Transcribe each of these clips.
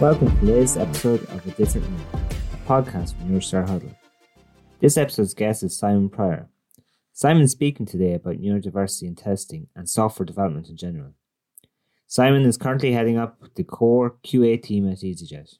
Welcome to today's episode of A Different Me, a podcast from EuroSTAR Huddle. This episode's guest is Simon Prior. Simon is speaking today about neurodiversity in testing and software development in general. Simon is currently heading up the core QA team at EasyJet.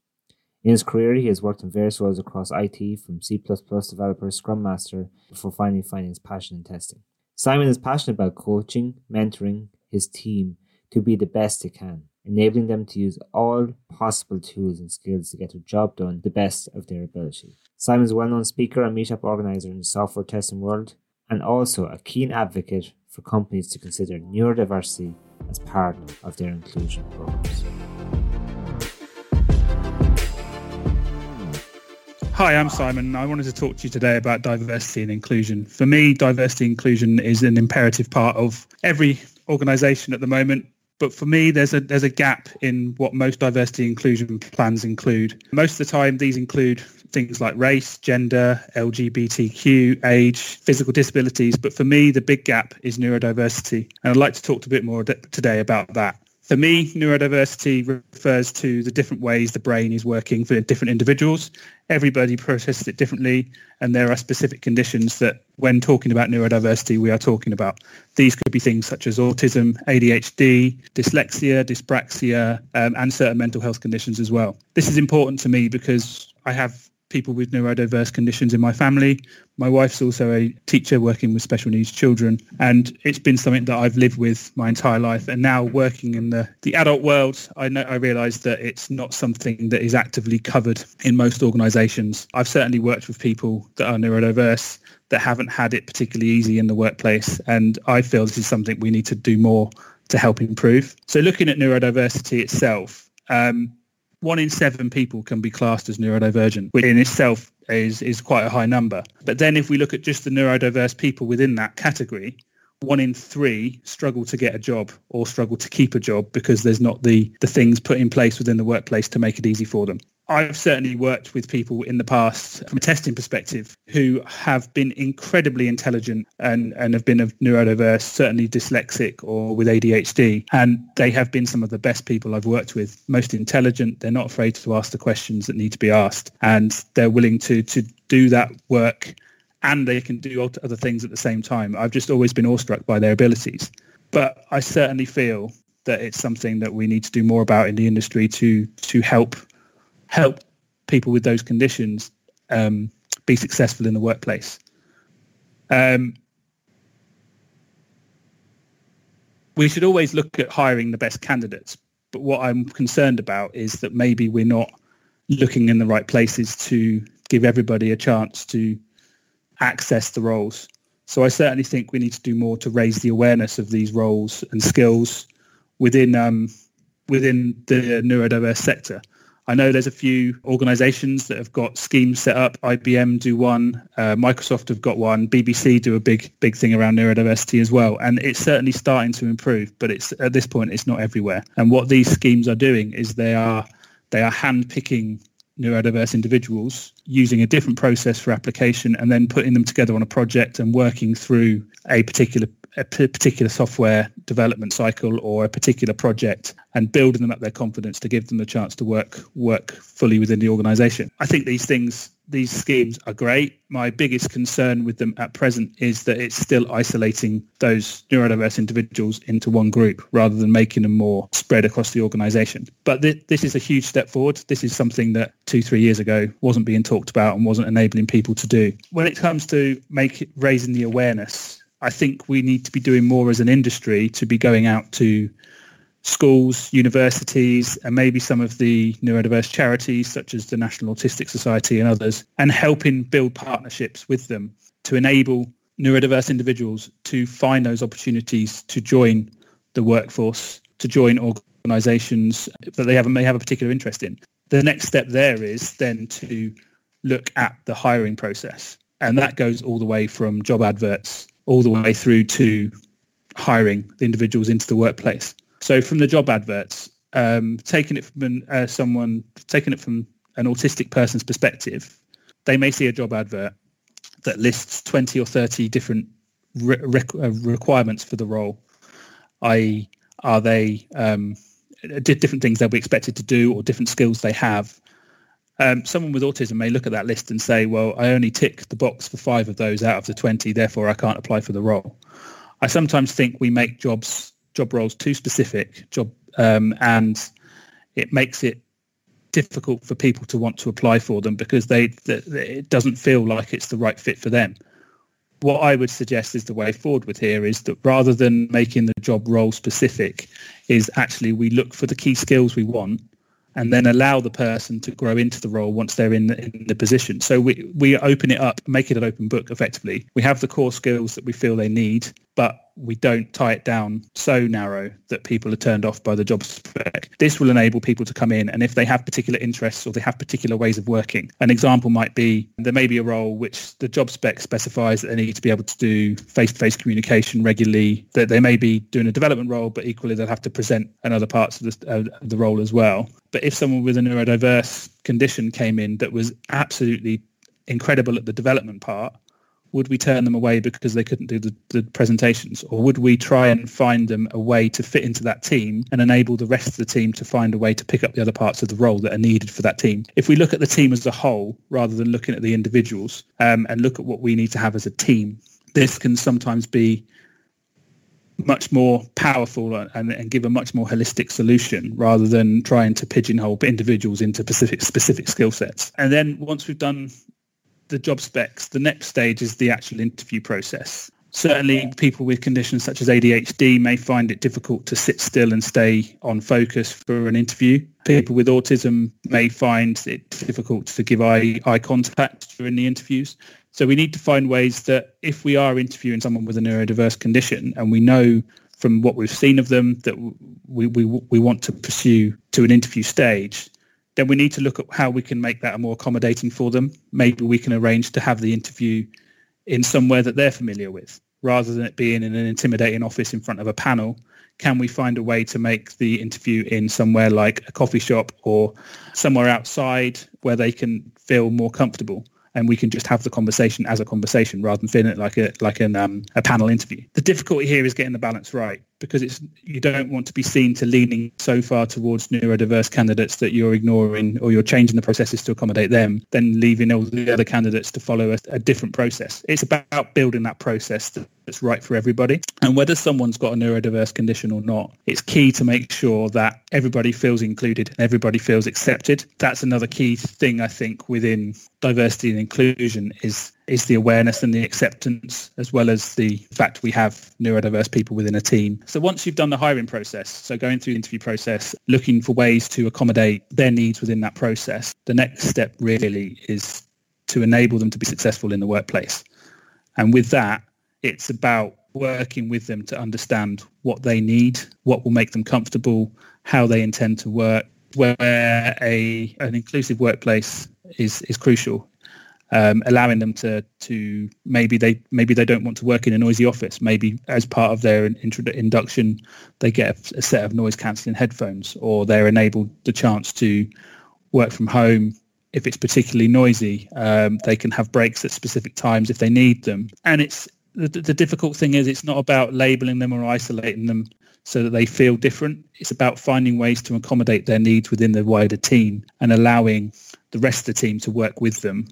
In his career, he has worked in various roles across IT, from C developer, Scrum Master, before finally finding his passion in testing. Simon is passionate about coaching, mentoring his team to be the best they can, enabling them to use all possible tools and skills to get their job done the best of their ability. Simon is a well known speaker and meetup organizer in the software testing world, and also a keen advocate for companies to consider neurodiversity as part of their inclusion programs. Hi, I'm Simon. I wanted to talk to you today about diversity and inclusion. For me, diversity and inclusion is an imperative part of every organisation at the moment. But for me, there's a there's a gap in what most diversity inclusion plans include. Most of the time, these include things like race, gender, LGBTQ, age, physical disabilities. But for me, the big gap is neurodiversity. And I'd like to talk a bit more today about that. For me, neurodiversity refers to the different ways the brain is working for different individuals. Everybody processes it differently, and there are specific conditions that, when talking about neurodiversity, we are talking about. These could be things such as autism, ADHD, dyslexia, dyspraxia, um, and certain mental health conditions as well. This is important to me because I have people with neurodiverse conditions in my family. My wife's also a teacher working with special needs children, and it's been something that I've lived with my entire life. And now working in the, the adult world, I know I realise that it's not something that is actively covered in most organisations. I've certainly worked with people that are neurodiverse that haven't had it particularly easy in the workplace, and I feel this is something we need to do more to help improve. So looking at neurodiversity itself, um, one in seven people can be classed as neurodivergent, which in itself is, is quite a high number. But then if we look at just the neurodiverse people within that category, one in three struggle to get a job or struggle to keep a job because there's not the, the things put in place within the workplace to make it easy for them. I've certainly worked with people in the past from a testing perspective who have been incredibly intelligent and, and have been of neurodiverse, certainly dyslexic or with ADHD. And they have been some of the best people I've worked with, most intelligent. They're not afraid to ask the questions that need to be asked and they're willing to, to do that work and they can do other things at the same time. I've just always been awestruck by their abilities. But I certainly feel that it's something that we need to do more about in the industry to to help help people with those conditions um, be successful in the workplace. Um, we should always look at hiring the best candidates, but what I'm concerned about is that maybe we're not looking in the right places to give everybody a chance to access the roles. So I certainly think we need to do more to raise the awareness of these roles and skills within um, within the neurodiverse sector. I know there's a few organisations that have got schemes set up. IBM do one, uh, Microsoft have got one, BBC do a big big thing around neurodiversity as well, and it's certainly starting to improve. But it's at this point it's not everywhere. And what these schemes are doing is they are they are handpicking neurodiverse individuals using a different process for application and then putting them together on a project and working through a particular a particular software development cycle or a particular project and building them up their confidence to give them the chance to work work fully within the organization. I think these things these schemes are great. My biggest concern with them at present is that it's still isolating those neurodiverse individuals into one group rather than making them more spread across the organization. But th- this is a huge step forward. This is something that two, three years ago wasn't being talked about and wasn't enabling people to do. When it comes to make raising the awareness I think we need to be doing more as an industry to be going out to schools, universities, and maybe some of the neurodiverse charities such as the National Autistic Society and others, and helping build partnerships with them to enable neurodiverse individuals to find those opportunities to join the workforce, to join organisations that they have, may have a particular interest in. The next step there is then to look at the hiring process. And that goes all the way from job adverts all the way through to hiring the individuals into the workplace. So from the job adverts, um, taking it from uh, someone, taking it from an autistic person's perspective, they may see a job advert that lists 20 or 30 different re- re- uh, requirements for the role, i.e. are they um, different things they'll be expected to do or different skills they have. Um, someone with autism may look at that list and say, well, I only tick the box for five of those out of the 20, therefore I can't apply for the role. I sometimes think we make jobs job roles too specific job um, and it makes it difficult for people to want to apply for them because they, they it doesn't feel like it's the right fit for them what I would suggest is the way forward with here is that rather than making the job role specific, is actually we look for the key skills we want and then allow the person to grow into the role once they're in the, in the position. So we, we open it up, make it an open book effectively. We have the core skills that we feel they need, but we don't tie it down so narrow that people are turned off by the job spec. This will enable people to come in and if they have particular interests or they have particular ways of working, an example might be there may be a role which the job spec specifies that they need to be able to do face-to-face communication regularly, that they may be doing a development role, but equally they'll have to present in other parts of the, uh, the role as well. But if someone with a neurodiverse condition came in that was absolutely incredible at the development part, would we turn them away because they couldn't do the, the, presentations or would we try and find them a way to fit into that team and enable the rest of the team to find a way to pick up the other parts of the role that are needed for that team if we look at the team as a whole rather than looking at the individuals um, and look at what we need to have as a team this can sometimes be much more powerful and, and, give a much more holistic solution rather than trying to pigeonhole individuals into specific specific skill sets. And then once we've done the job specs, the next stage is the actual interview process. Certainly, people with conditions such as ADHD may find it difficult to sit still and stay on focus for an interview. People with autism may find it difficult to give eye, eye contact during the interviews. So we need to find ways that if we are interviewing someone with a neurodiverse condition and we know from what we've seen of them that we, we, we want to pursue to an interview stage, then we need to look at how we can make that more accommodating for them. Maybe we can arrange to have the interview in somewhere that they're familiar with, rather than it being in an intimidating office in front of a panel. Can we find a way to make the interview in somewhere like a coffee shop or somewhere outside where they can feel more comfortable? and we can just have the conversation as a conversation rather than feeling it like a like an um, a panel interview. The difficulty here is getting the balance right because it's you don't want to be seen to leaning so far towards neurodiverse candidates that you're ignoring or you're changing the processes to accommodate them, then leaving all the other candidates to follow a, a different process. It's about building that process that's right for everybody. And whether someone's got a neurodiverse condition or not, it's key to make sure that everybody feels included and everybody feels accepted. That's another key thing I think within diversity and inclusion is is the awareness and the acceptance as well as the fact we have neurodiverse people within a team. So once you've done the hiring process, so going through the interview process, looking for ways to accommodate their needs within that process, the next step really is to enable them to be successful in the workplace. And with that, it's about working with them to understand what they need, what will make them comfortable, how they intend to work, where a an inclusive workplace is is crucial um, allowing them to to maybe they maybe they don't want to work in a noisy office. Maybe as part of their induction, they get a, a set of noise cancelling headphones, or they're enabled the chance to work from home. If it's particularly noisy, um, they can have breaks at specific times if they need them. And it's the, the difficult thing is it's not about labeling them or isolating them so that they feel different. It's about finding ways to accommodate their needs within the wider team and allowing the rest of the team to work with them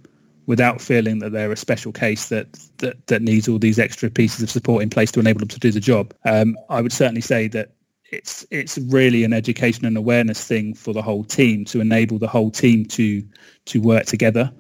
without feeling that they're a special case that, that, that needs all these extra pieces of support in place to enable them to do the job. Um, I would certainly say that it's it's really an education and awareness thing for the whole team to enable the whole team to to work together.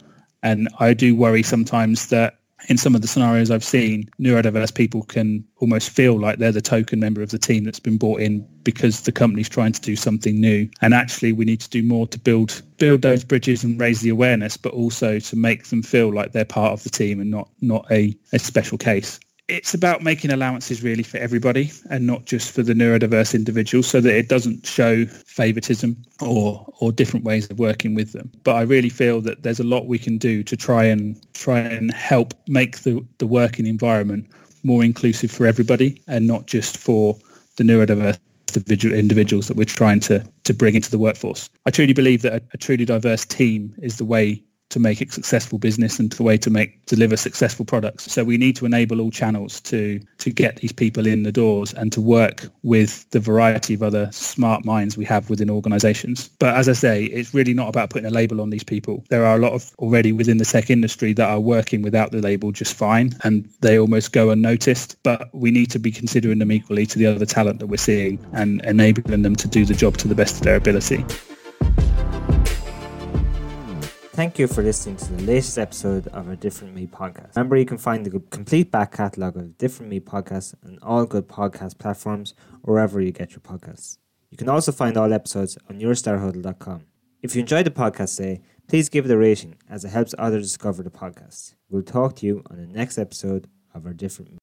And I do worry sometimes that in some of the scenarios I've seen, neurodiverse people can almost feel like they're the token member of the team that's been brought in because the company's trying to do something new. And actually, we need to do more to build build those bridges and raise the awareness, but also to make them feel like they're part of the team and not not a, a special case it's about making allowances really for everybody and not just for the neurodiverse individuals so that it doesn't show favoritism or or different ways of working with them. But i really feel that there's a lot we can do to try and try and help make the the working environment more inclusive for everybody and not just for the neurodiverse individuals that we're trying to to bring into the workforce. I truly believe that a, a truly diverse team is the way to make a successful business and the way to make deliver successful products. So we need to enable all channels to to get these people in the doors and to work with the variety of other smart minds we have within organizations. But as I say, it's really not about putting a label on these people. There are a lot of already within the tech industry that are working without the label just fine and they almost go unnoticed. But we need to be considering them equally to the other talent that we're seeing and enabling them to do the job to the best of their ability. Thank you for listening to the latest episode of our Different Me podcast. Remember, you can find the complete back catalogue of the Different Me podcasts on all good podcast platforms or wherever you get your podcasts. You can also find all episodes on eurostarhuddle.com. If you enjoyed the podcast today, please give it a rating as it helps others discover the podcast. We'll talk to you on the next episode of our Different Me.